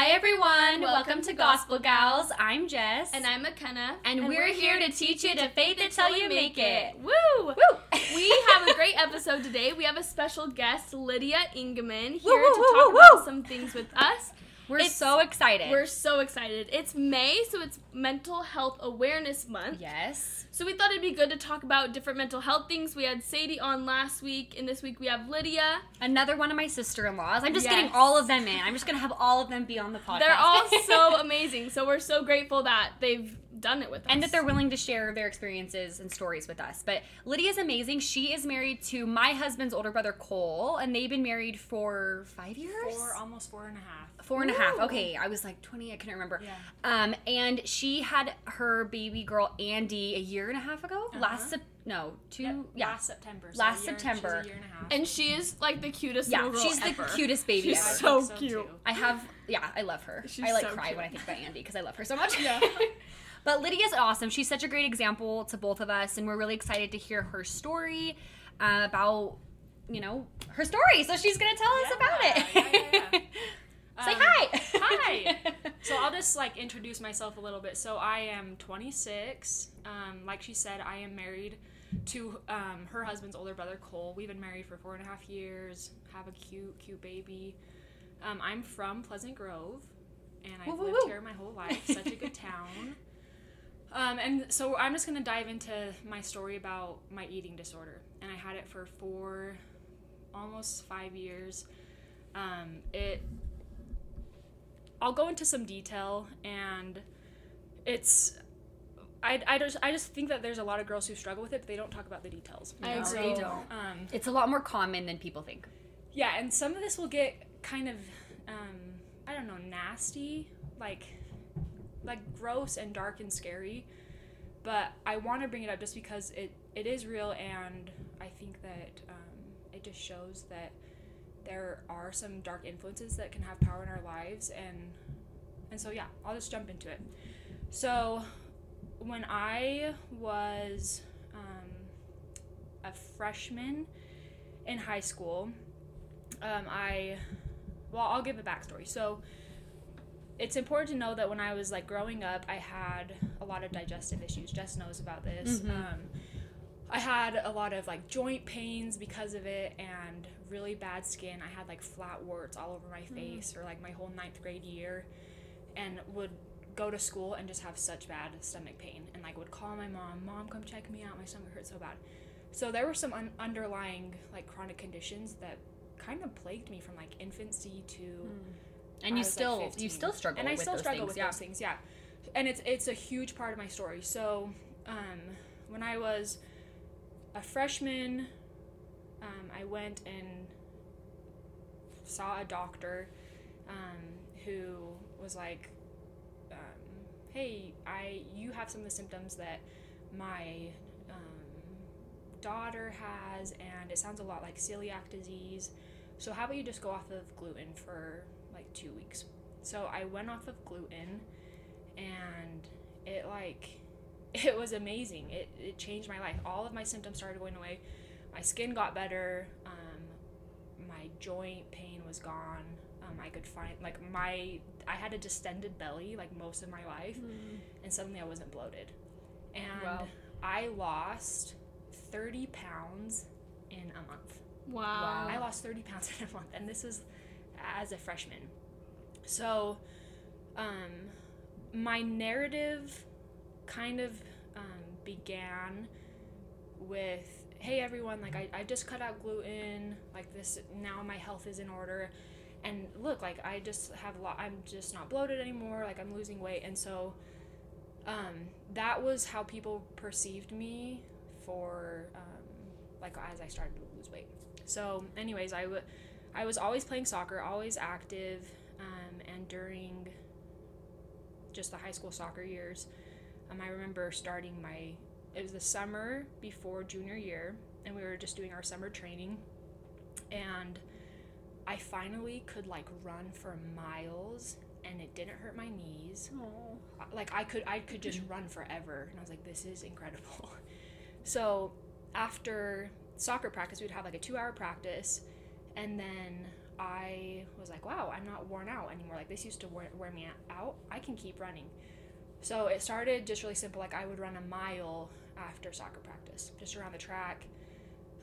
Hi everyone, welcome, to Gospel Gals. I'm Jess. And I'm McKenna. And, we're, here to teach you to faith until you make it. Woo! Woo! we have a great episode today. We have a special guest, Lydia Ingeman, here Woo, woo, to talk woo, about some things with us. We're It's- so excited. We're so excited. It's May, so it's Mental Health Awareness Month. yes. So we thought it'd be good to talk about different mental health things. We had Sadie on last week, and this week we have Lydia. Another one of my sister-in-laws. I'm just Yes. getting all of them in. I'm just gonna have all of them be on the podcast. They're all so amazing. So we're so grateful that they've done it with us. and that they're willing to share their experiences and stories with us. But Lydia's amazing. She is married to my husband's older brother Cole, and they've been married for five years. Four, almost four and a half. Four and a half. Ooh. Okay, I was like 20, I couldn't remember. Yeah. Um, and she had her baby girl Andy a year and a half ago. Uh-huh. Last Sep- no, two Yep, yeah. Last September. So Last a year, September. She's a year and a half. and she is like the cutest Yeah, little girl she's the ever. cutest baby She's ever. So cute. too. I have yeah, I love her. She's I like so cry cute. when I think about Andy because I love her so much. Yeah. but Lydia's awesome. She's such a great example to both of us, and we're really excited to hear her story uh, about you know her story. So she's gonna tell us Yeah, about it. yeah, yeah, Say Um, hi. hi. So I'll just like introduce myself a little bit. So I am 26. Um, like she said, I am married to um, her husband's older brother Cole. We've been married for four and a half years. Have a cute, cute baby. Um, I'm from Pleasant Grove, and I've woo, lived woo. here my whole life. Such a good town. Um, and so I'm just gonna dive into my story about my eating disorder, and I had it for four, almost five years. Um, it I'll go into some detail and it's I, I just I just think that there's a lot of girls who struggle with it, but they don't talk about the details. I No, agree. So, don't. Um, It's a lot more common than people think. yeah, and some of this will get kind of um, I don't know nasty, like like gross and dark and scary. But I want to bring it up just because it, it is real, and I think that um, it just shows that there are some dark influences that can have power in our lives, and and so yeah, I'll just jump into it. So when I was um, a freshman in high school, um, I well, I'll give a backstory. So it's important to know that when I was like growing up, I had a lot of digestive issues. Jess knows about this. Mhm. Um, I had a lot of like joint pains because of it and really bad skin. I had like flat warts all over my face for like my whole ninth grade year and would go to school and just have such bad stomach pain and like would call my mom, "Mom, come check me out. My stomach hurts so bad." So there were some un- underlying like chronic conditions that kind of plagued me from like infancy to And I you was, like, still you still struggle and I still struggle things. with yeah. those things. Yeah, and it's it's a huge part of my story. So, um, when I was a freshman, um, I went and saw a doctor um, who was like, um, "Hey, I you have some of the symptoms that my um, daughter has, and it sounds a lot like celiac disease. So how about you just go off of gluten for like two weeks?" So I went off of gluten, and it like it was amazing. It it changed my life. All of my symptoms started going away. My skin got better. Um, my joint pain was gone. Um, I could find like my I had a distended belly like most of my life, and suddenly I wasn't bloated, and Wow. I lost thirty pounds in a month. Wow. I lost 30 pounds in a month, and this is as a freshman. So, um, my narrative kind of um, began with hey, everyone, like, I, I just cut out gluten, like, this, now my health is in order. And look, like, I just have a lot, I'm just not bloated anymore, like, I'm losing weight. And so, um, that was how people perceived me for, um, like, as I started to lose weight. So, anyways, I w- I was always playing soccer, always active, during just the high school soccer years, um, I remember starting my. It was the summer before junior year, and we were just doing our summer training, and I finally could like run for miles, and it didn't hurt my knees like I could I could just run forever and I was like this is incredible. So after soccer practice we'd have like a 2 hour practice and then I was like, wow, I'm not worn out anymore. Like this used to wear, wear me out. I can keep running. So it started just really simple. Like I would run a mile after soccer practice, just around the track.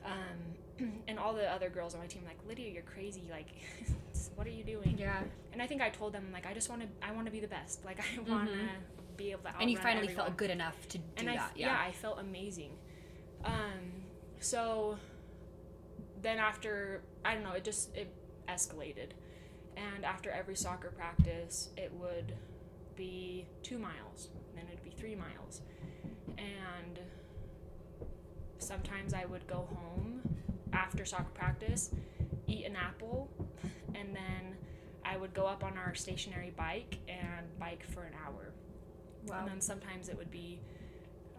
Um, and all the other girls on my team like, Lydia, you're crazy. Like, what are you doing? Yeah. And I think I told them like, I just want to, I want to be the best. Like I want to be able to. Mm-hmm. And you finally everyone felt good enough to do and I, that. yeah. Yeah. I felt amazing. Um, so then after I don't know, it just it escalated, and after every soccer practice, it would be two miles, then it'd be three miles, and sometimes I would go home after soccer practice, eat an apple, and then I would go up on our stationary bike and bike for an hour. Wow. And then sometimes it would be,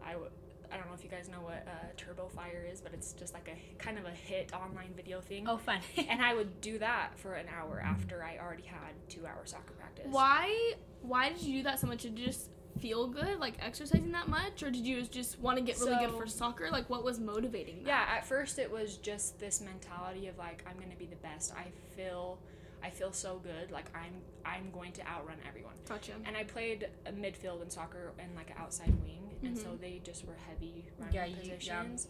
I w- I don't know if you guys know what uh, Turbo Fire is, but it's just like a kind of a hit online video thing. Oh, fun. And I would do that for an hour after I already had two hour soccer practice. Why why did you do that so much? Did you just feel good like exercising that much or did you just want to get really good for soccer? Like what was motivating that? Yeah, at first it was just this mentality of like I'm gonna be the best. I feel, I feel so good. Like I'm, I'm going to outrun everyone. Gotcha. And I played a midfield in soccer and like an outside wing, and so they just were heavy running Yeah, you- yeah. positions,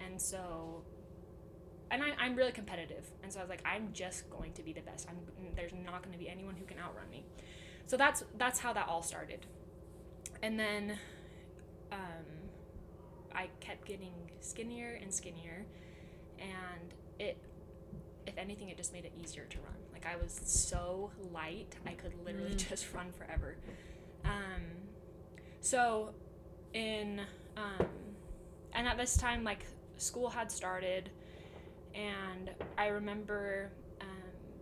and so. And I, I'm really competitive, and so I was like, I'm just going to be the best. I'm there's not going to be anyone who can outrun me. So that's that's how that all started, and then, um, I kept getting skinnier and skinnier, and it, if anything, it just made it easier to run. Like I was so light, I could literally just run forever. Um, so, in um, and at this time, like school had started, and I remember um,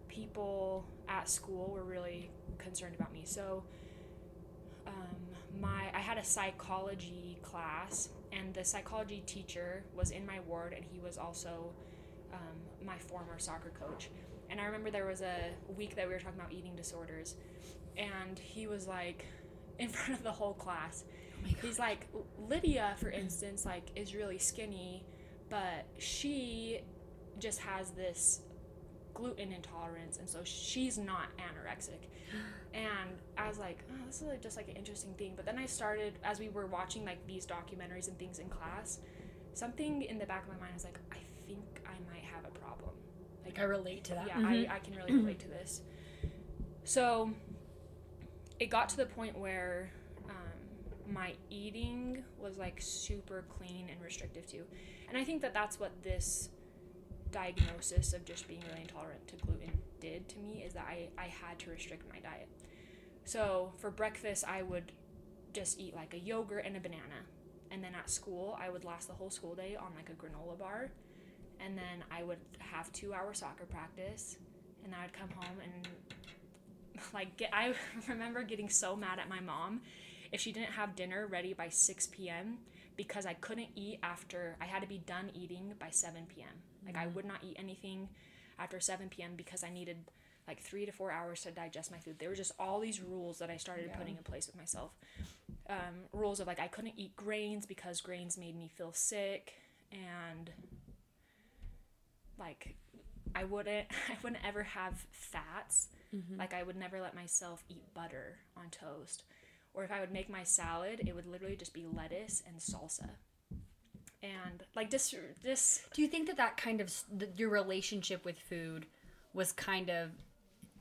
people at school were really concerned about me. So, um, my I had a psychology class, and the psychology teacher was in my ward, and he was also um, my former soccer coach. And I remember there was a week that we were talking about eating disorders, and he was like, in front of the whole class, oh he's like, Lydia, for instance, like is really skinny, but she just has this gluten intolerance, and so she's not anorexic. And I was like, oh, this is like just like an interesting thing. But then I started, as we were watching like these documentaries and things in class, something in the back of my mind was like, I might have a problem. Like, I relate to that. yeah, Mhm. I, I can really relate to this. So it got to the point where um, my eating was like super clean and restrictive too. And I think that that's what this diagnosis of just being really intolerant to gluten did to me is that I, I had to restrict my diet. So for breakfast, I would just eat like a yogurt and a banana. And then at school, I would last the whole school day on like a granola bar. And then I would have two hour soccer practice. And I would come home and like get I remember getting so mad at my mom if she didn't have dinner ready by 6 p.m. because I couldn't eat after I had to be done eating by 7 p.m. Like I would not eat anything after 7 p.m. because I needed like three to four hours to digest my food. There were just all these rules that I started Yeah. putting in place with myself. Um, rules of like I couldn't eat grains because grains made me feel sick, and like I wouldn't I wouldn't ever have fats. Like I would never let myself eat butter on toast, or if I would make my salad, it would literally just be lettuce and salsa. And like this this Do you think that that kind of your relationship with food was kind of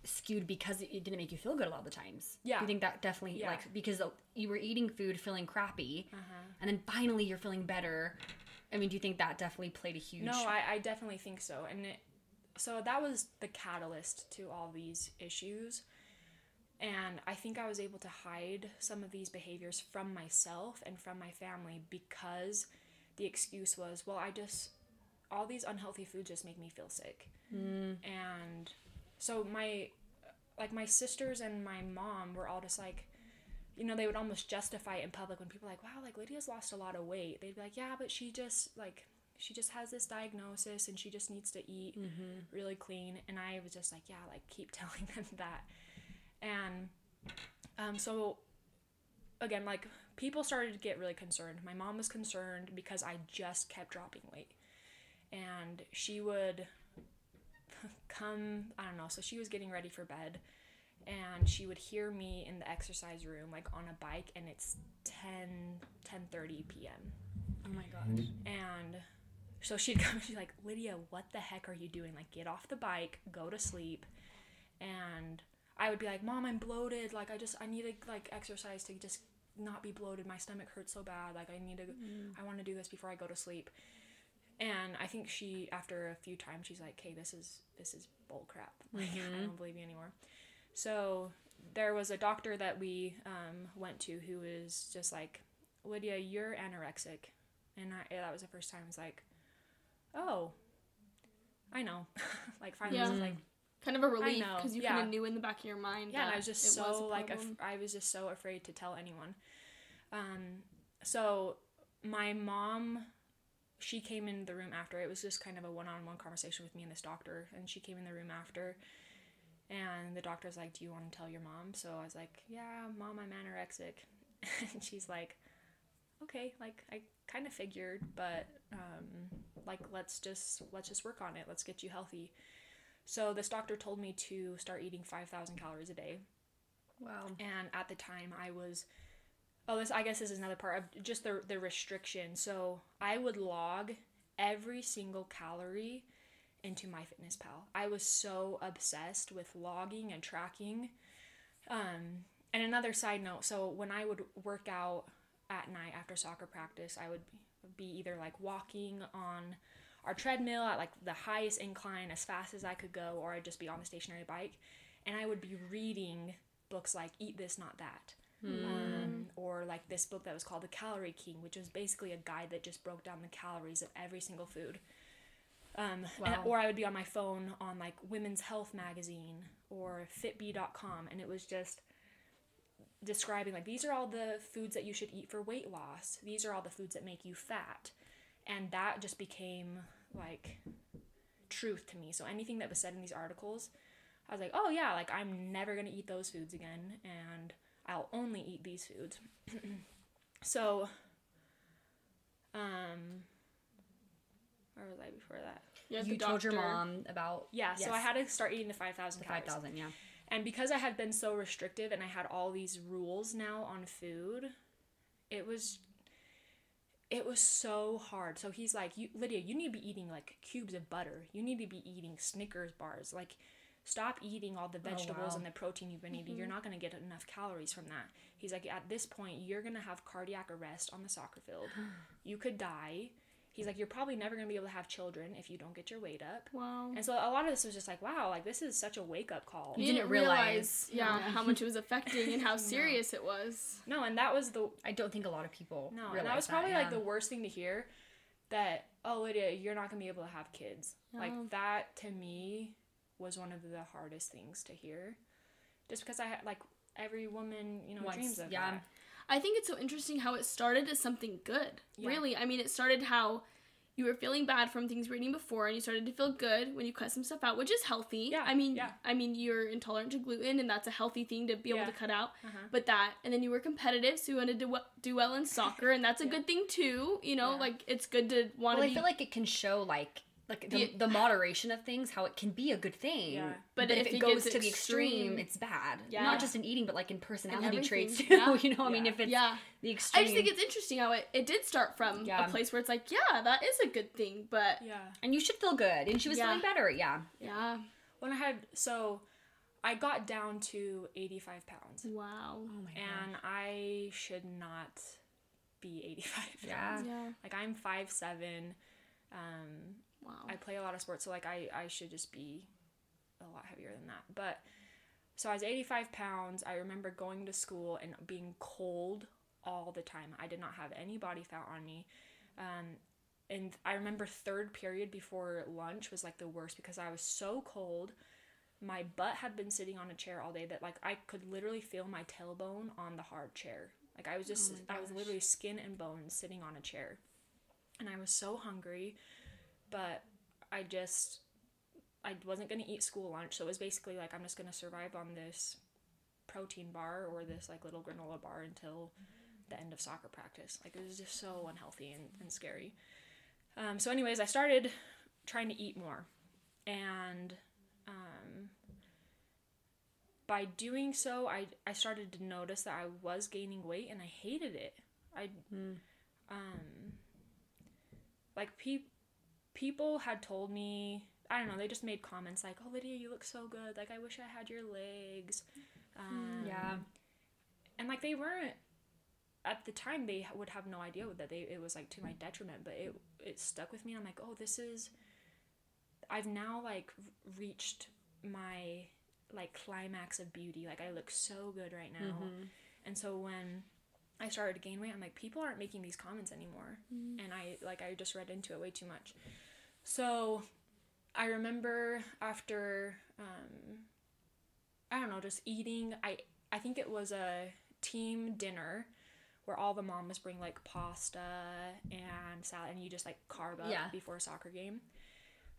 skewed because it, it didn't make you feel good a lot of the times? Yeah. Do you think that definitely Yeah. like because you were eating food feeling crappy, Uh-huh. and then finally you're feeling better? I mean, do you think that definitely played a huge? No, I, I definitely think so. And it, so that was the catalyst to all these issues. And I think I was able to hide some of these behaviors from myself and from my family because the excuse was, well, I just, all these unhealthy foods just make me feel sick. Mm. And so my, like my sisters and my mom were all just like, you know, they would almost justify it in public when people are like, wow, like Lydia's lost a lot of weight. They'd be like, yeah, but she just, like, she just has this diagnosis and she just needs to eat really clean. And I was just like, yeah, like, keep telling them that. And um, so, again, like, people started to get really concerned. My mom was concerned because I just kept dropping weight. And she would, come, I don't know, so she was getting ready for bed and she would hear me in the exercise room like on a bike and it's 10 10:30 p.m. Oh my gosh. Mm-hmm. And so she'd come she's like, "Lydia, what the heck are you doing? Like get off the bike, go to sleep." And I would be like, "Mom, I'm bloated. Like I just I need to like exercise to just not be bloated. My stomach hurts so bad. Like I need to mm. I want to do this before I go to sleep." And I think she after a few times she's like, "Okay, this is this is bull crap. Like I mm-hmm. don't believe you anymore." So there was a doctor that we um, went to who was just like, Lydia, you're anorexic. And I, that was the first time I was like, oh, I know. like, finally, Yeah. like, Kind of a relief because you yeah. kind of knew in the back of your mind. yeah, and I was just it so, was like, af- I was just so afraid to tell anyone. Um, so my mom, she came in the room after. It was just kind of a one on one conversation with me and this doctor. And she came in the room after. And the doctor's like, Do you want to tell your mom? So I was like, Yeah, mom, I'm anorexic. and she's like, Okay, like I kind of figured, but um, like let's just let's just work on it. Let's get you healthy. So this doctor told me to start eating 5,000 calories a day. Wow. And at the time I was Oh, this I guess this is another part of just the the restriction. So I would log every single calorie into MyFitnessPal. I was so obsessed with logging and tracking. Um, and another side note, so when I would work out at night after soccer practice, I would be either like walking on our treadmill at like the highest incline as fast as I could go, or I'd just be on the stationary bike, and I would be reading books like Eat This, Not That. Um, or like this book that was called The Calorie King, which was basically a guide that just broke down the calories of every single food. Um, and- or I would be on my phone on like Women's Health magazine or Fitbee.com, and it was just describing like these are all the foods that you should eat for weight loss. These are all the foods that make you fat, and that just became like truth to me. So anything that was said in these articles, I was like, oh yeah, like I'm never gonna eat those foods again, and I'll only eat these foods. so, um, where was I before that? Yeah, You told your mom about Yeah, so I had to start eating the 5,000 the calories. five thousand. Yeah. And because I had been so restrictive and I had all these rules now on food, it was it was so hard. So he's like, "You Lydia, you need to be eating like cubes of butter. You need to be eating Snickers bars. Like stop eating all the oh, vegetables wow. and the protein you've been eating. You're mm-hmm. not going to get enough calories from that." He's like, "At this point, you're going to have cardiac arrest on the soccer field. You could die." He's like, "You're probably never going to be able to have children if you don't get your weight up." Wow. And so a lot of this was just like, wow, like this is such a wake up call. You didn't realize. yeah, Yeah. how much it was affecting and how serious it was. No, and that was the I don't think a lot of people. no, and that was probably like yeah. the worst thing to hear. That oh Lydia, you're not gonna be able to have kids. Yeah. Like that to me was one of the hardest things to hear, just because I had like every woman you know Wants- dreams of yeah. that. I think it's so interesting how it started as something good. Yeah. Really, I mean, it started how you were feeling bad from things reading before, and you started to feel good when you cut some stuff out, which is healthy. Yeah, I mean, yeah. I mean, you're intolerant to gluten, and that's a healthy thing to be able to cut out. Uh-huh. But that, and then you were competitive, so you wanted to do well in soccer, and that's a Yeah. good thing too. You know, Yeah. like it's good to want to. Well, to I feel like it can show like like the, The- the moderation of things, how it can be a good thing. Yeah. But But, if if, it it goes gets to the extreme, extreme- it's bad. Yeah. Not just in eating, but like in personality traits too. Yeah. You know, I mean, if it's yeah, the extreme. I just think it's interesting how it, it did start from Yeah. a place where it's like, yeah, that is a good thing, but Yeah. and you should feel good. And she was Yeah. feeling better. Yeah. yeah, When I had so, I got down to 85 pounds, wow, Oh my and I should not be 85 Yeah. pounds. yeah, Like I'm five seven. Um, wow, I play a lot of sports, so like I, I should just be a lot heavier than that. But so I was 85 pounds. I remember going to school and being cold all the time. I did not have any body fat on me. Um, and I remember third period before lunch was like the worst because I was so cold. My butt had been sitting on a chair all day that like I could literally feel my tailbone on the hard chair. Like I was just my I was literally skin and bones sitting on a chair. And I was so hungry, but I just I wasn't gonna eat school lunch, so it was basically like I'm just gonna survive on this protein bar or this like little granola bar until the end of soccer practice. Like it was just so unhealthy and, and scary. Um, so anyways, I started trying to eat more. And um, by doing so, I I started to notice that I was gaining weight and I hated it. I um like pe- people had told me I don't know, they just made comments like, "Oh, Lydia, you look so good. Like I wish I had your legs." Um, Yeah. and like they weren't at the time they would have no idea that they it was like to my detriment but it it stuck with me i'm like oh this is i've now like reached my like climax of beauty like i look so good right now and so when i started to gain weight i'm like people aren't making these comments anymore and i like i just read into it way too much so i remember after um i don't know just eating i i think it was a team dinner where all the moms bring like pasta and salad and you just like carb up Yeah. before a soccer game.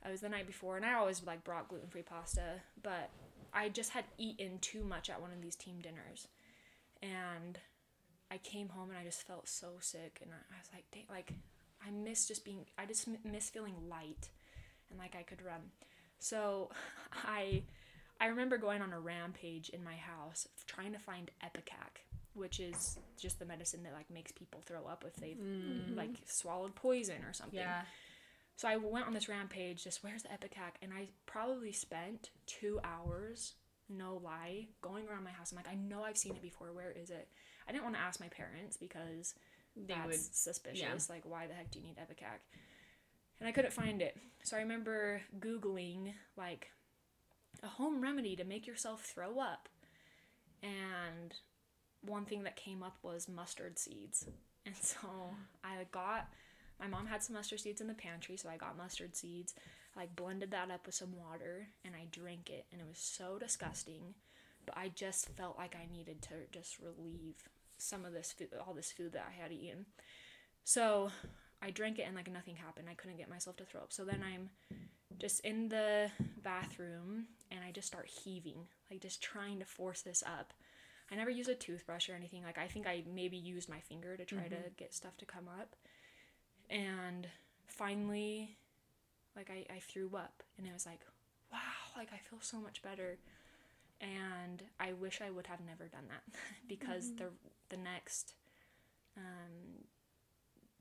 I was the night before and I always like brought gluten free pasta, but I just had eaten too much at one of these team dinners. And I came home and I just felt so sick and I, I was like, dang, like I miss just being I just m- miss feeling light and like I could run. So I I remember going on a rampage in my house trying to find ipecac, which is just the medicine that like makes people throw up if they've mm-hmm. like swallowed poison or something. Yeah. So I went on this rampage, just where's the ipecac? And I probably spent two hours, no lie, going around my house. I'm like, I know I've seen it before. Where is it? I didn't want to ask my parents because They that's would. suspicious. Like, why the heck do you need ipecac? And I couldn't find it. So I remember Googling, like, a home remedy to make yourself throw up. And one thing that came up was mustard seeds. And so I got, my mom had some mustard seeds in the pantry, so I got mustard seeds. I like blended that up with some water and I drank it. And it was so disgusting. But I just felt like I needed to just relieve some of this food, all this food that I had eaten. So I drank it and like nothing happened. I couldn't get myself to throw up. So then I'm just in the bathroom and I just start heaving, like just trying to force this up. I never use a toothbrush or anything. Like I think I maybe used my finger to try to mm-hmm. get stuff to come up. And finally like I, I threw up and it was like, wow, like I feel so much better. And I wish I would have never done that because the the next um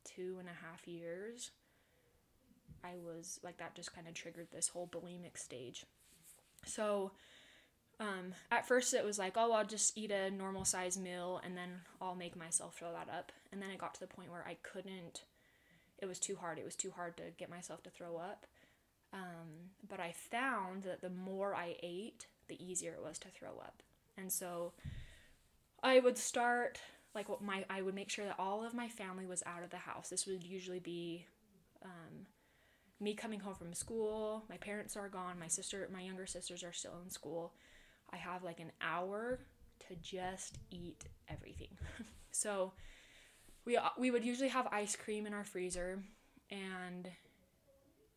two and a half years I was like that just kind of triggered this whole bulimic stage. So um, at first it was like, oh, I'll just eat a normal size meal and then I'll make myself throw that up. And then it got to the point where I couldn't, it was too hard. It was too hard to get myself to throw up. Um, but I found that the more I ate, the easier it was to throw up. And so I would start like what my I would make sure that all of my family was out of the house. This would usually be um, me coming home from school. My parents are gone. My sister, my younger sisters are still in school. I have like an hour to just eat everything. so we we would usually have ice cream in our freezer, and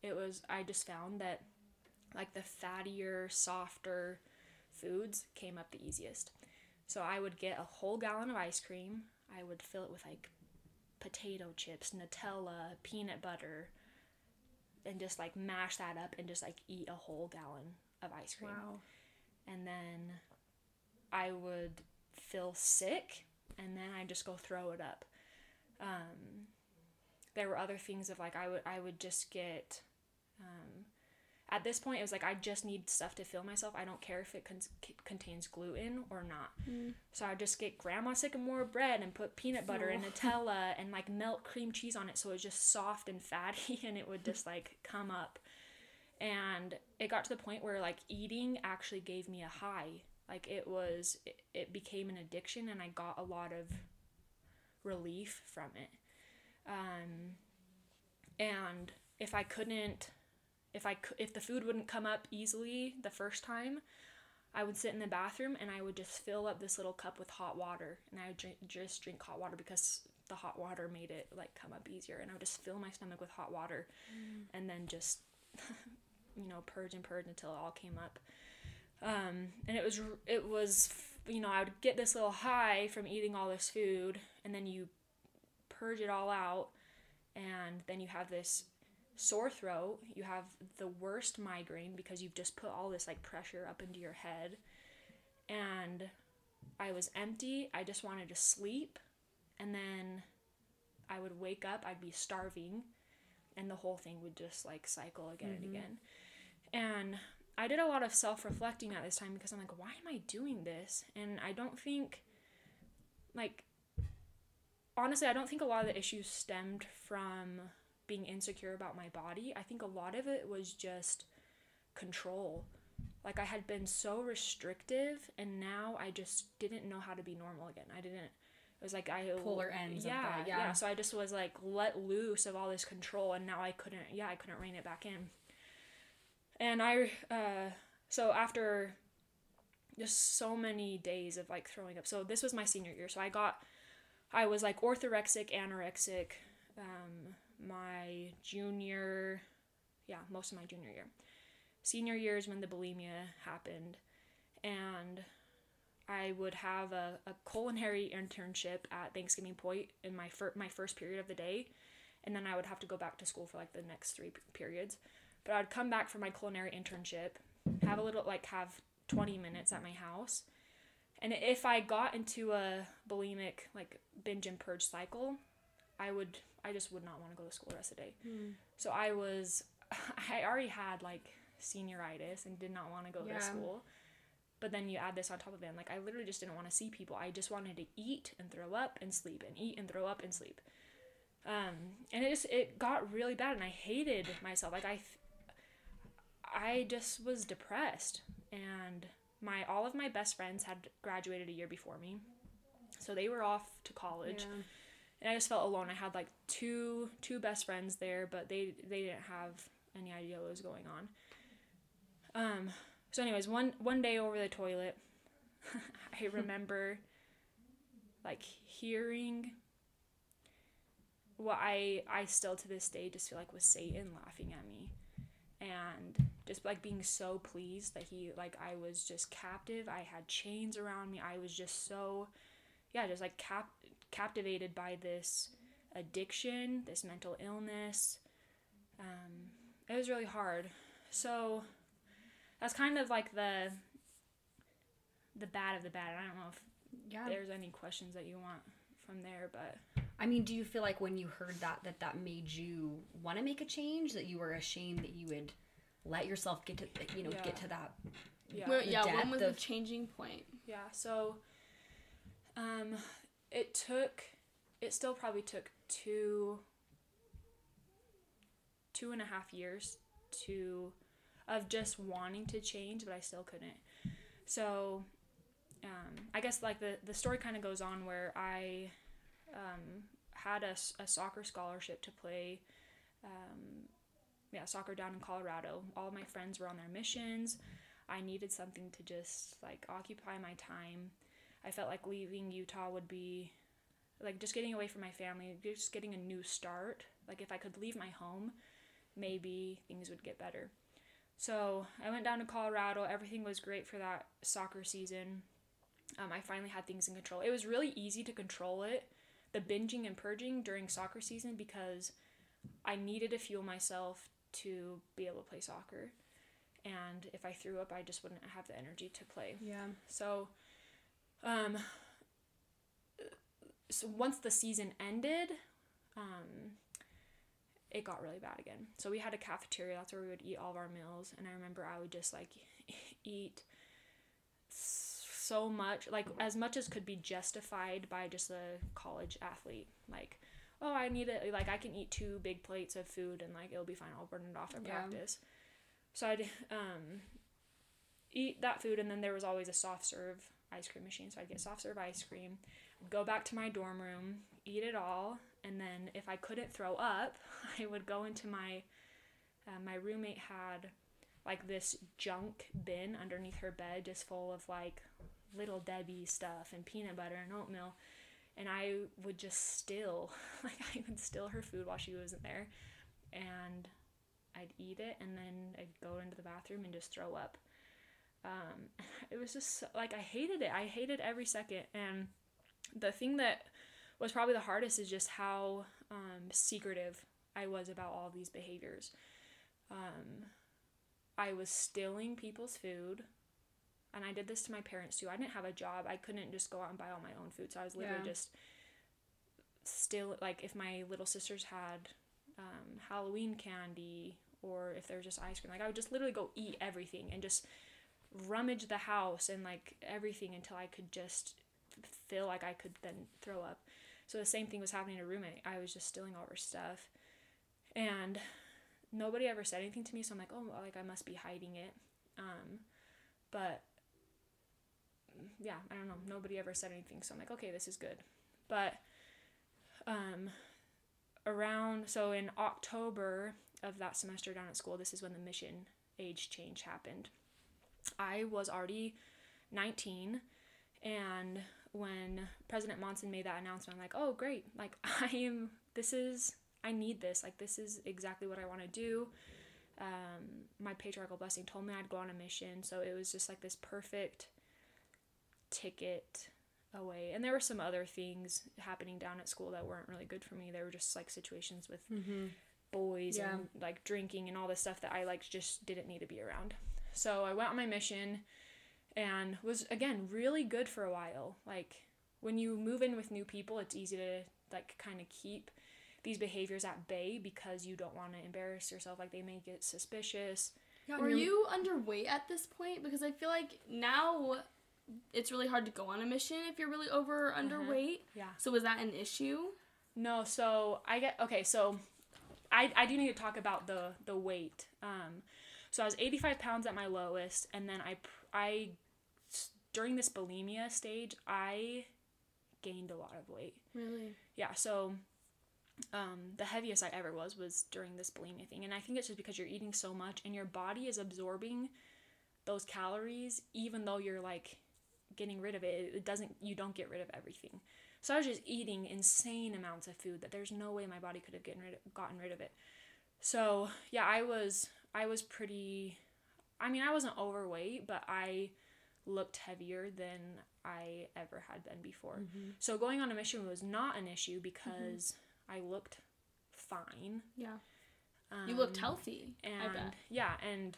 it was I just found that like the fattier, softer foods came up the easiest. So I would get a whole gallon of ice cream. I would fill it with like potato chips, Nutella, peanut butter, and just like mash that up and just like eat a whole gallon of ice cream. Wow. And then I would feel sick and then I just go throw it up. Um, there were other things of like I would I would just get um, at this point it was like I just need stuff to fill myself. I don't care if it con- c- contains gluten or not. So I just get grandma sycamore bread and put peanut butter and Nutella and like melt cream cheese on it so it's just soft and fatty and it would just like come up. And it got to the point where like eating actually gave me a high. Like it was it, it became an addiction and I got a lot of relief from it. Um and if I couldn't if I if the food wouldn't come up easily the first time, I would sit in the bathroom and I would just fill up this little cup with hot water. And I would drink, just drink hot water because the hot water made it like come up easier. And I would just fill my stomach with hot water and then just you know purge and purge until it all came up. Um, and it was it was you know I would get this little high from eating all this food and then you purge it all out and then you have this sore throat you have the worst migraine because you've just put all this like pressure up into your head and I was empty. I just wanted to sleep. And then I would wake up, I'd be starving, and the whole thing would just like cycle again and mm-hmm. again. And I did a lot of self reflecting at this time because I'm like, why am I doing this? And I don't think, like, honestly, I don't think a lot of the issues stemmed from being insecure about my body. I think a lot of it was just control. Like, I had been so restrictive, and now I just didn't know how to be normal again. I didn't. It was like I Polar ends of Yeah, that, yeah, yeah. So I just was like let loose of all this control, and now I couldn't. Yeah, I couldn't rein it back in. And I, uh, so after just so many days of like throwing up. So this was my senior year. So I got, I was like orthorexic, anorexic, um, my junior, yeah, most of my junior year. Senior year is when the bulimia happened, and I would have a, a culinary internship at Thanksgiving Point in my fir- my first period of the day, and then I would have to go back to school for like the next three p- periods. But I'd come back from my culinary internship, have a little like have 20 minutes at my house. And if I got into a bulimic like binge and purge cycle, I would I just would not want to go to school the rest of the day. So I was I already had like senioritis and did not want to go Yeah. to school. But then you add this on top of it, and like I literally just didn't want to see people. I just wanted to eat and throw up and sleep and eat and throw up and sleep. Um, and it just it got really bad, and I hated myself. Like I, th- I just was depressed, and my all of my best friends had graduated a year before me, so they were off to college, and I just felt alone. I had like two two best friends there, but they they didn't have any idea what was going on. Um. So, anyways, one one day over the toilet, I remember like hearing what I I still to this day just feel like was Satan laughing at me, and just like being so pleased that he like I was just captive. I had chains around me. I was just so, yeah, just like cap captivated by this addiction, this mental illness. Um, it was really hard. So that's kind of like the the bad of the bad. I don't know if Yeah. there's any questions that you want from there, but I mean, do you feel like when you heard that that that made you want to make a change? That you were ashamed that you would let yourself get to you know Yeah. get to that? yeah. Where- yeah, when depth was the changing point? Yeah, so um it took it still probably took two two and a half years to of just wanting to change, but I still couldn't. So um I guess like the the story kind of goes on where I um had a soccer scholarship to play um yeah, soccer down in Colorado. All my friends were on their missions. I needed something to just like occupy my time. I felt like leaving Utah would be like just getting away from my family, just getting a new start. Like if I could leave my home, maybe things would get better. So I went down to Colorado. Everything was great for that soccer season. Um, I finally had things in control. It was really easy to control it, the binging and purging during soccer season because I needed to fuel myself to be able to play soccer. And if I threw up, I just wouldn't have the energy to play. Yeah. So, um, so once the season ended, um, it got really bad again. So we had a cafeteria. That's where we would eat all of our meals. And I remember I would just like eat so much, like as much as could be justified by just a college athlete. Like, oh, I need it. Like I can eat two big plates of food and like it'll be fine. I'll burn it off at Yeah. practice. So I'd um eat that food and then there was always a soft serve ice cream machine so i'd get soft serve ice cream go back to my dorm room eat it all and then if i couldn't throw up i would go into my uh, my roommate had like this junk bin underneath her bed just full of like little debbie stuff and peanut butter and oatmeal and i would just still like i would steal her food while she wasn't there and I'd eat it and then I'd go into the bathroom and just throw up. Um, it was just like I hated it. I hated every second. And the thing that was probably the hardest is just how um, secretive I was about all these behaviors. Um, I was stealing people's food. and I did this to my parents too. I didn't have a job. I couldn't just go out and buy all my own food. So I was literally Yeah. just still like if my little sisters had um, Halloween candy or if there was just ice cream, like I would just literally go eat everything and just rummage the house and like everything until I could just feel like I could then throw up. So the same thing was happening to roommate. I was just stealing all her stuff. And nobody ever said anything to me, so I'm like, oh, like I must be hiding it. Um, but yeah, I don't know. Nobody ever said anything, so I'm like, okay, this is good. But um, around so in October of that semester down at school, this is when the mission age change happened. I was already 19, and when President Monson made that announcement, I'm like, oh, great. Like, I am, this is, I need this. Like, this is exactly what I want to do. Um, my patriarchal blessing told me I'd go on a mission. So it was just like this perfect ticket away. And there were some other things happening down at school that weren't really good for me. There were just like situations with boys Yeah. and like drinking and all this stuff that I like just didn't need to be around. So I went on my mission and was again really good for a while. Like when you move in with new people, it's easy to like kind of keep these behaviors at bay because you don't want to embarrass yourself. Like they may get suspicious. Yeah, Were you underweight at this point? Because I feel like now it's really hard to go on a mission if you're really over or underweight. Yeah. So was that an issue? No, so I get okay. So I I do need to talk about the the weight. Um, so I was 85 pounds at my lowest, and then I I during this bulimia stage I gained a lot of weight. Really? Yeah, so um, the heaviest I ever was was during this bulimia thing, and I think it's just because you're eating so much and your body is absorbing those calories, even though you're like getting rid of it. It doesn't. You don't get rid of everything. So I was just eating insane amounts of food that there's no way my body could have gotten rid of, gotten rid of it. So yeah, I was I was pretty. I mean, I wasn't overweight, but I looked heavier than I ever had been before. So going on a mission was not an issue because I looked fine. Yeah. you looked Um, healthy. I And bet. yeah, and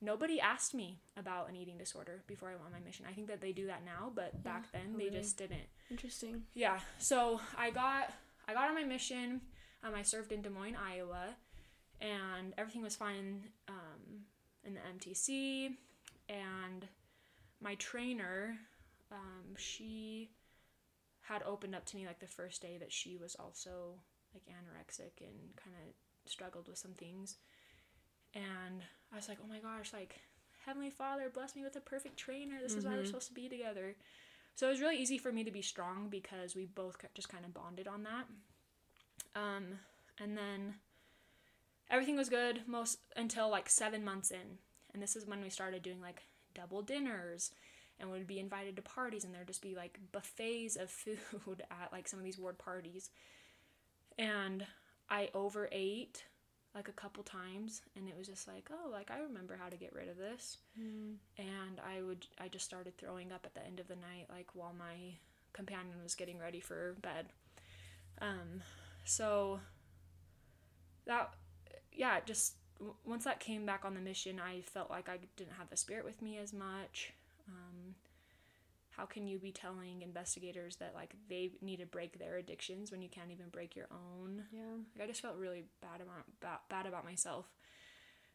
nobody asked me about an eating disorder before I went on my mission. I think that they do that now, but back then they just didn't. Interesting. Yeah. So I got I got on my mission. Um, I served in Des Moines, Iowa, and everything was fine um, in the MTC. And my trainer, um, she had opened up to me like the first day that she was also like anorexic and kind of struggled with some things. And I was like, oh my gosh, like Heavenly Father, bless me with a perfect trainer. This is why we're supposed to be together. So it was really easy for me to be strong because we both just kind of bonded on that. Um, and then everything was good most until like seven months in, and this is when we started doing like double dinners, and would be invited to parties, and there'd just be like buffets of food at like some of these ward parties, and I overate like a couple times and it was just like oh like i remember how to get rid of this. And i would i just started throwing up at the end of the night like while my companion was getting ready for bed. Um so that yeah just w- once that came back on the mission i felt like i didn't have the spirit with me as much um how can you be telling investigators that like they need to break their addictions when you can't even break your own Yeah. like I just felt really bad about, about bad about myself.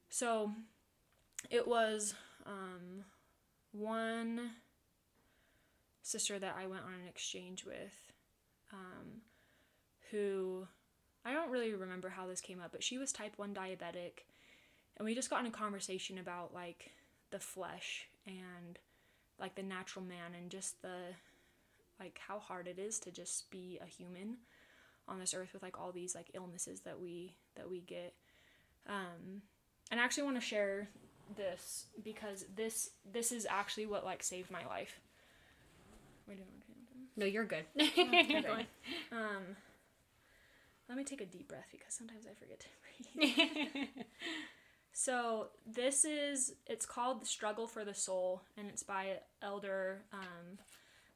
So it was um, one sister that I went on an exchange with, um, who I don't really remember how this came up, but she was type one diabetic, and we just got in a conversation about like the flesh and like the natural man and just the like how hard it is to just be a human on this earth with like all these like illnesses that we that we get um and i actually want to share this because this this is actually what like saved my life. No, you're good. Okay. um let me take a deep breath because sometimes i forget to breathe. So this is it's called the struggle for the soul and it's by elder um,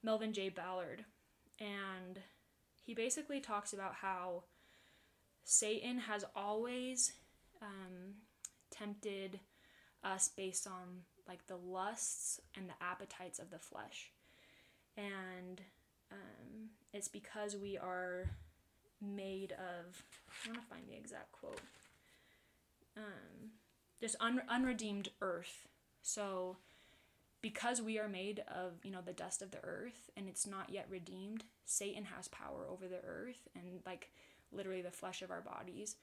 melvin j. Ballard. And he basically talks about how satan has always um, tempted us based on like the lusts and the appetites of the flesh. And um, it's because we are made of, I want to find the exact quote, um, just un- unredeemed earth. So, because we are made of, you know, the dust of the earth and it's not yet redeemed, Satan has power over the earth and, like, literally the flesh of our bodies.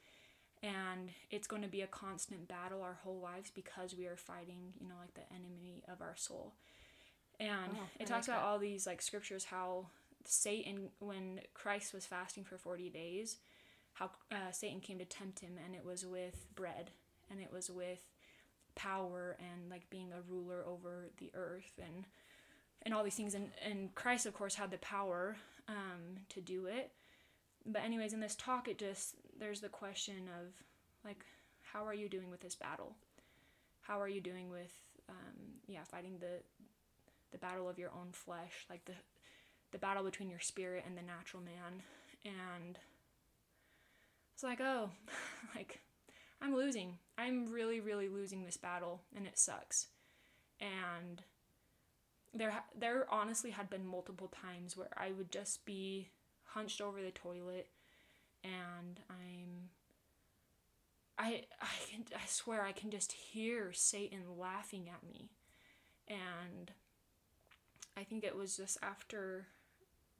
And it's going to be a constant battle our whole lives because we are fighting you know like the enemy of our soul. And Oh, it talks like about all these like scriptures how satan when christ was fasting for 40 days how uh, satan came to tempt him and it was with bread and it was with power and like being a ruler over the earth and and all these things and and christ of course had the power um to do it. But anyways in this talk it just there's the question of like how are you doing with this battle? How are you doing with um, yeah fighting the the battle of your own flesh like the the battle between your spirit and the natural man. And it's like oh like i'm losing. I'm really really losing this battle and it sucks. And there there honestly had been multiple times where i would just be hunched over the toilet and I'm I I can I swear I can just hear Satan laughing at me. And I think it was just after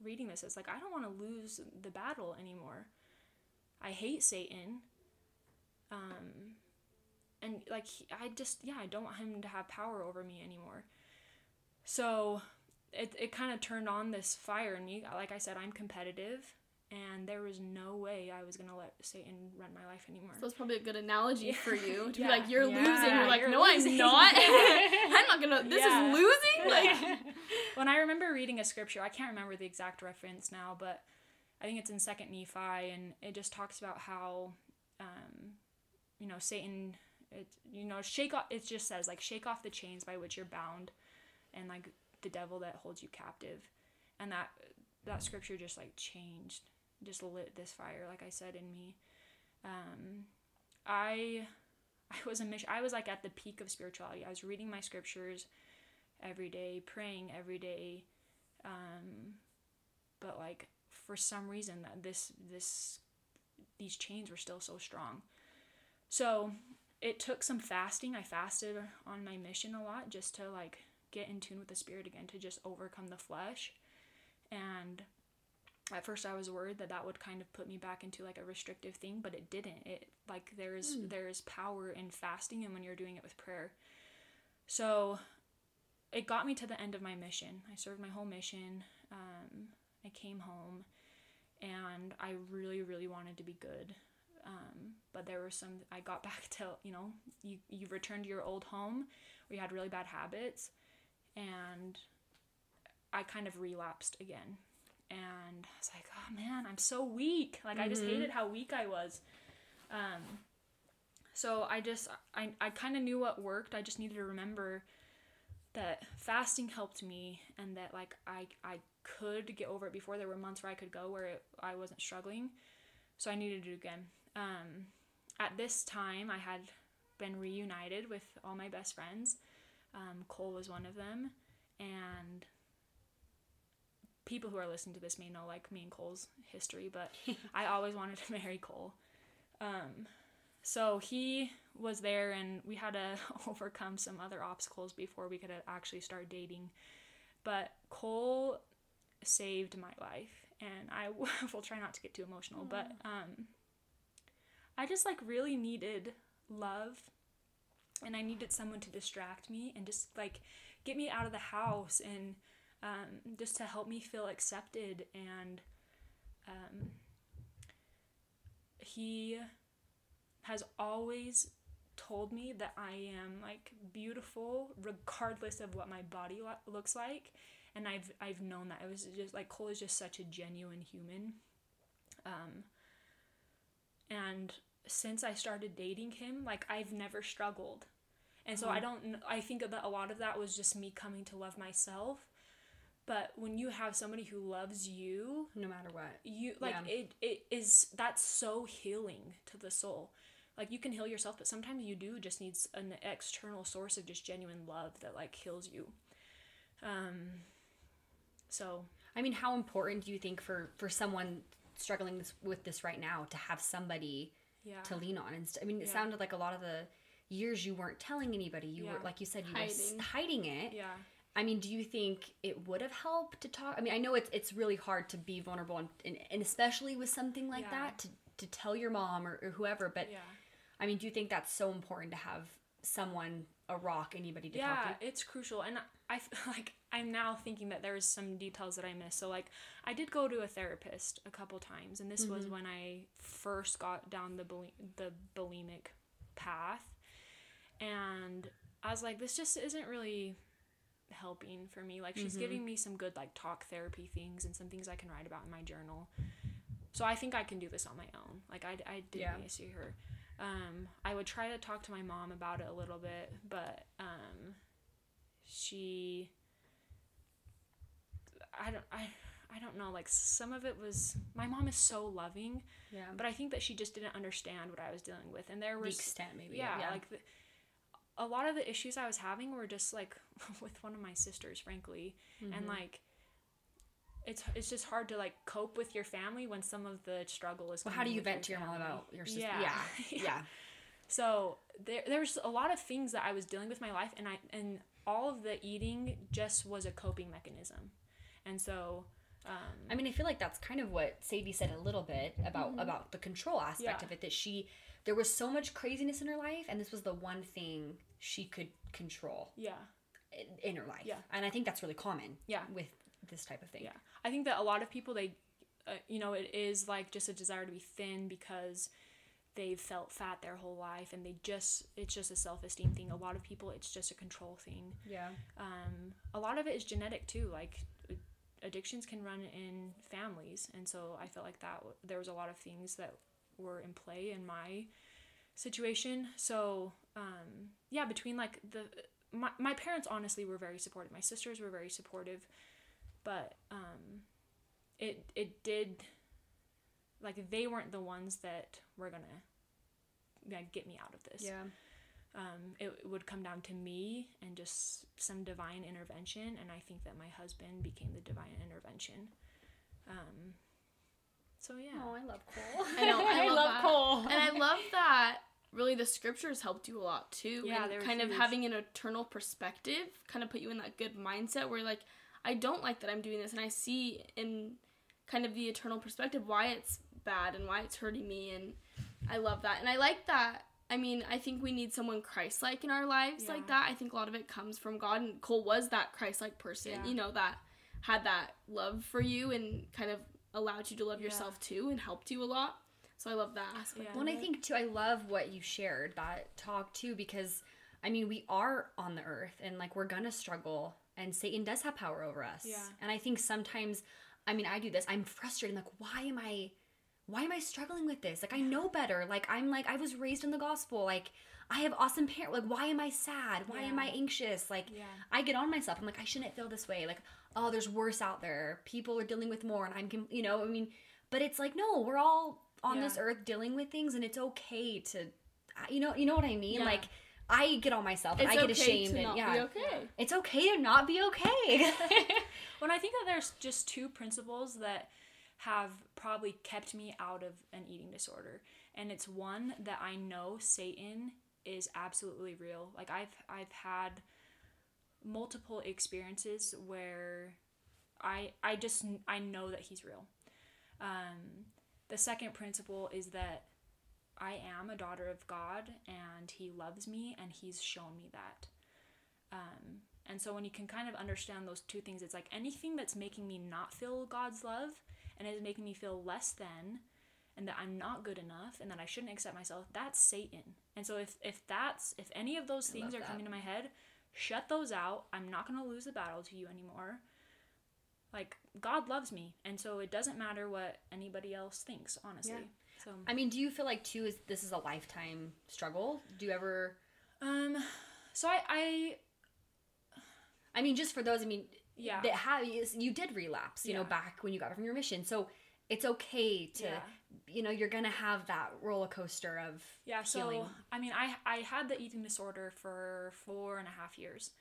reading this it's like I don't want to lose the battle anymore. I hate Satan. Um and like he, I just yeah, I don't want him to have power over me anymore. So it it kind of turned on this fire in me. Like I said, I'm competitive and there was no way I was gonna let Satan run my life anymore. So it's probably a good analogy for you to Yeah. be like, you're Yeah. losing. You're like, You're no, losing. I'm not. I'm not gonna. This Yeah. is losing. Like, when I remember reading a scripture, I can't remember the exact reference now, but I think it's in Second Nephi, and it just talks about how, um, you know, Satan, it you know, shake off. It just says like shake off the chains by which you're bound, and like the devil that holds you captive, and that that scripture just like changed, just lit this fire, like I said in me. Um, I I was a mission. I was like at the peak of spirituality. I was reading my scriptures every day, praying every day. Um, but like for some reason that this this these chains were still so strong. So it took some fasting. I fasted on my mission a lot just to like get in tune with the spirit again to just overcome the flesh. And at first I was worried that that would kind of put me back into like a restrictive thing, but it didn't. It like there's there's power in fasting and when you're doing it with prayer. So it got me to the end of my mission. I served my whole mission. Um, I came home, and I really, really wanted to be good. Um, but there were some. I got back to you know you you return to your old home where you had really bad habits, and I kind of relapsed again. And I was like, oh man, I'm so weak. Like I just hated how weak I was. Um, so I just I, I kind of knew what worked. I just needed to remember that fasting helped me and that like I I could get over it before there were months where I could go where it, I wasn't struggling. So I needed to do it again. Um, at this time, I had been reunited with all my best friends. Um, Cole was one of them, and people who are listening to this may know like me and Cole's history, but I always wanted to marry Cole. Um, so he was there, and we had to overcome some other obstacles before we could actually start dating. But Cole saved my life, and I will try not to get too emotional, but um, I just like really needed love, and I needed someone to distract me and just like get me out of the house and um, just to help me feel accepted and um, he has always told me that I am like beautiful regardless of what my body lo- looks like. And I've I've known that. It was just like Cole is just such a genuine human. Um and since I started dating him like I've never struggled. And so I don't I think that a lot of that was just me coming to love myself but when you have somebody who loves you no matter what. you like Yeah. it it is that's so healing to the soul like you can heal yourself, but sometimes you do just needs an external source of just genuine love that like heals you. Um, so I mean, how important do you think for for someone struggling this, with this right now to have somebody yeah, to lean on? And st- I mean, it Yeah. sounded like a lot of the years you weren't telling anybody. You were like you said you were Hiding. hiding it. yeah, I mean, do you think it would have helped to talk? I mean, I know it's it's really hard to be vulnerable and, and, and especially with something like Yeah. that to, to tell your mom or, or whoever. But yeah. I mean, do you think that's so important to have someone, a rock, anybody to yeah talk to? Yeah, it's crucial and i f- like i'm now thinking that there's some details that i missed so like i did go to a therapist a couple times and this was Mm-hmm. when i first got down the the bulimic path and i was like this just isn't really helping for me like she's Mm-hmm. giving me some good like talk therapy things and some things i can write about in my journal so i think i can do this on my own like i, I did Yeah. see her um, I would try to talk to my mom about it a little bit, but um, she, I don't, I, I don't know. Like some of it was, my mom is so loving, Yeah. but I think that she just didn't understand what I was dealing with, and there the extent, maybe. yeah, like the, a lot of the issues I was having were just like with one of my sisters, frankly, Mm-hmm. and like. It's, it's just hard to like cope with your family when some of the struggle is. well, how do you your vent to your mom about your sister? Yeah. Yeah. yeah. So there there's a lot of things that I was dealing with in my life and I and all of the eating just was a coping mechanism. And so um I mean, I feel like that's kind of what Sadie said a little bit about about the control aspect Yeah. of it. That she, there was so much craziness in her life, and this was the one thing she could control yeah. in, in her life. Yeah. And I think that's really common. Yeah. With this type of thing. Yeah. I think that a lot of people they uh, you know it is like just a desire to be thin because they've felt fat their whole life and they just it's just a self-esteem thing. A lot of people it's just a control thing. Yeah. um, a lot of it is genetic too. Like addictions can run in families, and so I felt like that there was a lot of things that were in play in my situation. So um, yeah, between like the my my parents honestly were very supportive. My sisters were very supportive, but um, it it did like they weren't the ones that were gonna yeah, get me out of this Yeah. um, it, it would come down to me and just some divine intervention and i think that my husband became the divine intervention um, so yeah Oh, I love Cole. I know, I love that. Cole. and I love that really the scriptures helped you a lot too. Yeah, and kind of having an eternal perspective kind of put you in that good mindset where like I don't like that I'm doing this and I see in kind of the eternal perspective why it's bad and why it's hurting me and I love that. And I like that I mean, I think we need someone Christ like in our lives like that. I think a lot of it comes from God and Cole was that Christ like person, Yeah. you know, that had that love for you and kind of allowed you to love Yeah. yourself too and helped you a lot. So I love that aspect. Yeah. Well, and I think too, I love what you shared that talk too, because I mean, we are on the earth and like we're gonna struggle, and Satan does have power over us. Yeah. And I think sometimes, I mean, I do this. I'm frustrated. I'm like, why am I, why am I struggling with this? Like, I know better. Like, I'm like, I was raised in the gospel. Like, I have awesome parents. Like, why am I sad? Why am I anxious? Like, Yeah. I get on myself. I'm like, I shouldn't feel this way. Like, oh, there's worse out there. People are dealing with more, and I'm, you know, I mean, but it's like, no, we're all on this earth dealing with things, and it's okay to, uh, you know, you know what I mean? Yeah. Like, I get on myself, and it's I get okay ashamed, to and not yeah, be okay. it's okay to not be okay. When I think that there's just two principles that have probably kept me out of an eating disorder, and it's one that I know Satan is absolutely real. Like I've I've had multiple experiences where I I just I know that he's real. Um, the second principle is that I am a daughter of God and he loves me and he's shown me that. Um, and so when you can kind of understand those two things, it's like anything that's making me not feel God's love and is making me feel less than and that I'm not good enough and that I shouldn't accept myself, that's Satan. And so if if that's if any of those things are that. coming to my head, shut those out. I'm not going to lose the battle to you anymore. Like God loves me, and so it doesn't matter what anybody else thinks, honestly. Yeah. So I mean, do you feel like too is this is a lifetime struggle? Do you ever? um so I I I mean, just for those, I mean, yeah. that have you you did relapse, you know, back when you got from your mission. So, it's okay to Yeah. You know you're gonna have that roller coaster of Yeah, so healing. I mean, I I had the eating disorder for four and a half years.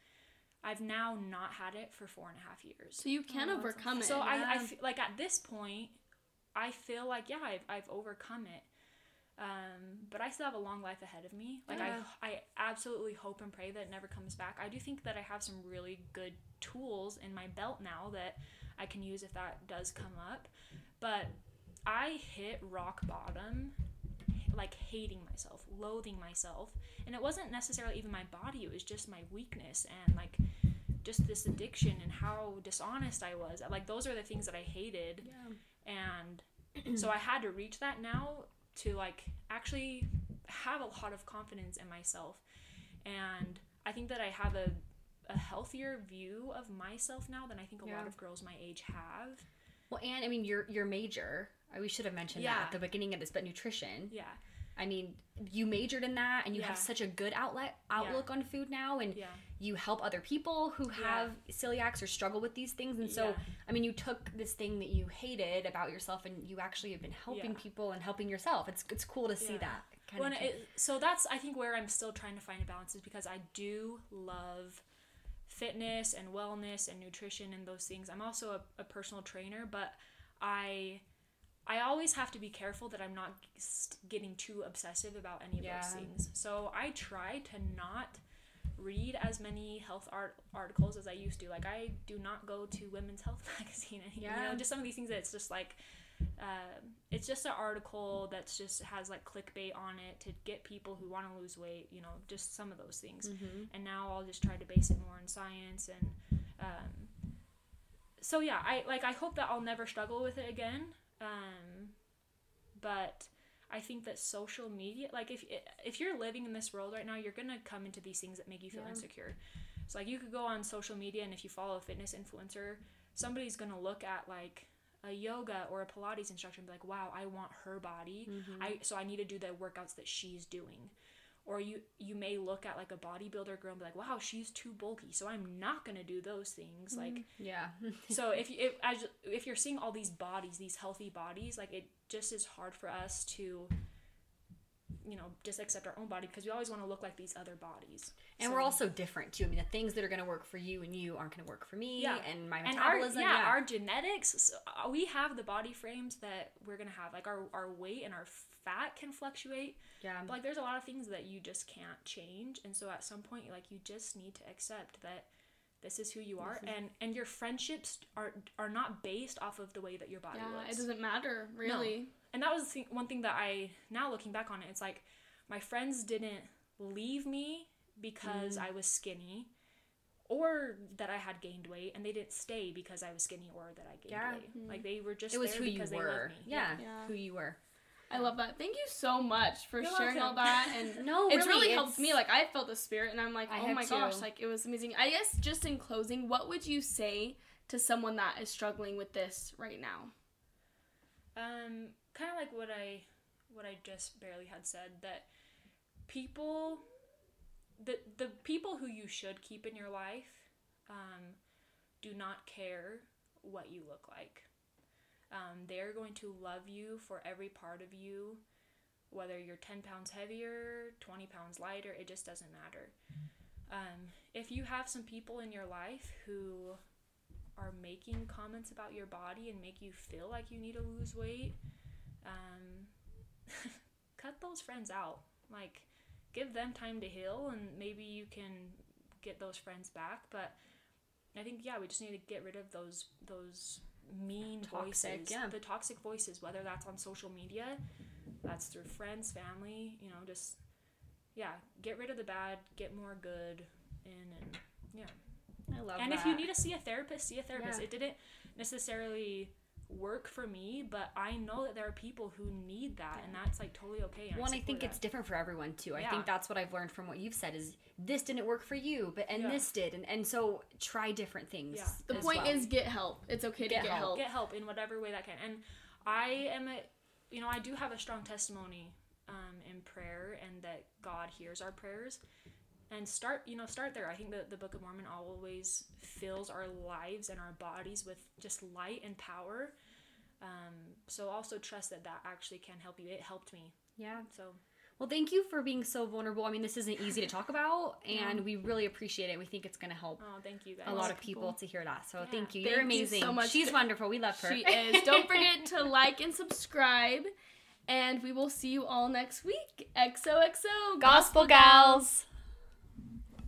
I've now not had it for four and a half years. So you can Oh, that's overcome it. So I, I Yeah. fe- like at this point, I feel like yeah, I've, I've overcome it. Um, but I still have a long life ahead of me. Like Yeah. I, I absolutely hope and pray that it never comes back. I do think that I have some really good tools in my belt now that I can use if that does come up. But I hit rock bottom, like hating myself, loathing myself, and it wasn't necessarily even my body. It was just my weakness and like just this addiction and how dishonest I was. Like those are the things that I hated yeah. and so I had to reach that now to like actually have a lot of confidence in myself and I think that I have a a healthier view of myself now than I think a Yeah. lot of girls my age have. well and i mean your your major we should have mentioned that at the beginning of this but nutrition Yeah. i mean you majored in that and you have such a good outlet outlook on food now and Yeah. you help other people who have celiacs or struggle with these things and so Yeah. i mean you took this thing that you hated about yourself and you actually have been helping Yeah. people and helping yourself it's it's cool to see Yeah. that kind When of it, so that's I think where I'm still trying to find a balance is because I do love fitness and wellness and nutrition and those things. I'm also a, a personal trainer, but I I always have to be careful that I'm not getting too obsessive about any of Yeah. those things. So I try to not read as many health art articles as I used to. Like I do not go to Women's Health magazine. You Yeah. know, just some of these things that it's just like um, it's just an article that's just has like clickbait on it to get people who want to lose weight you know just some of those things hmm and now i'll just try to base it more in science and um, so yeah i like i hope that i'll never struggle with it again um, but i think that social media like if if you're living in this world right now you're gonna come into these things that make you feel Yeah. insecure so like you could go on social media and if you follow a fitness influencer somebody's gonna look at like a yoga or a pilates instructor and be like wow i want her body Mm-hmm. i so i need to do the workouts that she's doing or you you may look at like a bodybuilder girl and be like wow she's too bulky so i'm not gonna do those things mm-hmm. like yeah. so if you if, as, if you're seeing all these bodies these healthy bodies like it just is hard for us to you know just accept our own body because we always want to look like these other bodies. And So- we're also different too. I mean the things that are going to work for you and you aren't going to work for me Yeah. and my and our metabolism yeah, our genetics so uh, we have the body frames that we're gonna have. Like our, our weight and our fat can fluctuate. Yeah. But like there's a lot of things that you just can't change. And so at some point like you just need to accept that this is who you are and and your friendships are are not based off of the way that your body Yeah, looks. it doesn't matter really. And that was one thing that i now looking back on it it's like my friends didn't leave me because i was skinny or that i had gained weight and they didn't stay because i was skinny or that i gained Yeah. weight like they were just it was there who you because they were loved me yeah, Yeah. who you were I love that. Thank you so much for You're sharing all that and no it's really helped it's- me. Like I felt the spirit, and I'm like, I oh have my gosh, like it was amazing. I guess just in closing, what would you say to someone that is struggling with this right now? Um, kind of like what I what I just barely had said that people the the people who you should keep in your life um, do not care what you look like. Um, they're going to love you for every part of you, whether you're 10 pounds heavier, 20 pounds lighter, it just doesn't matter. Um, if you have some people in your life who are making comments about your body and make you feel like you need to lose weight, um, cut those friends out. Like, give them time to heal, and maybe you can get those friends back. But I think yeah, we just need to get rid of those those mean Toxic, voices, yeah. the toxic voices, whether that's on social media, that's through friends, family, you know, just yeah, get rid of the bad, get more good in, and yeah. i love it. And that. if you need to see a therapist, see a therapist. Yeah. It didn't necessarily work for me, but I know that there are people who need that, and that's like totally okay. well, and I think that. it's different for everyone too. I think that's what I've learned from what you've said is this didn't work for you, but and Yeah. this did, and, and so try different things. Yeah. The point well. is, get help. It's okay Get to get help. help. get help in whatever way that can. And I am a, you know, I do have a strong testimony um, in prayer, and that God hears our prayers. And start, you know, start there. I think that the Book of Mormon always fills our lives and our bodies with just light and power. Um, so also trust that that actually can help you. It helped me. Yeah. So Well, thank you for being so vulnerable. I mean, this isn't easy to talk about, and Yeah. we really appreciate it. We think it's going to help oh, thank you guys. a lot of people. people to hear that. So Yeah. thank you. You're you amazing. so much. She's wonderful. We love her. She is. Don't forget to like and subscribe. And we will see you all next week. XOXO Gospel gals.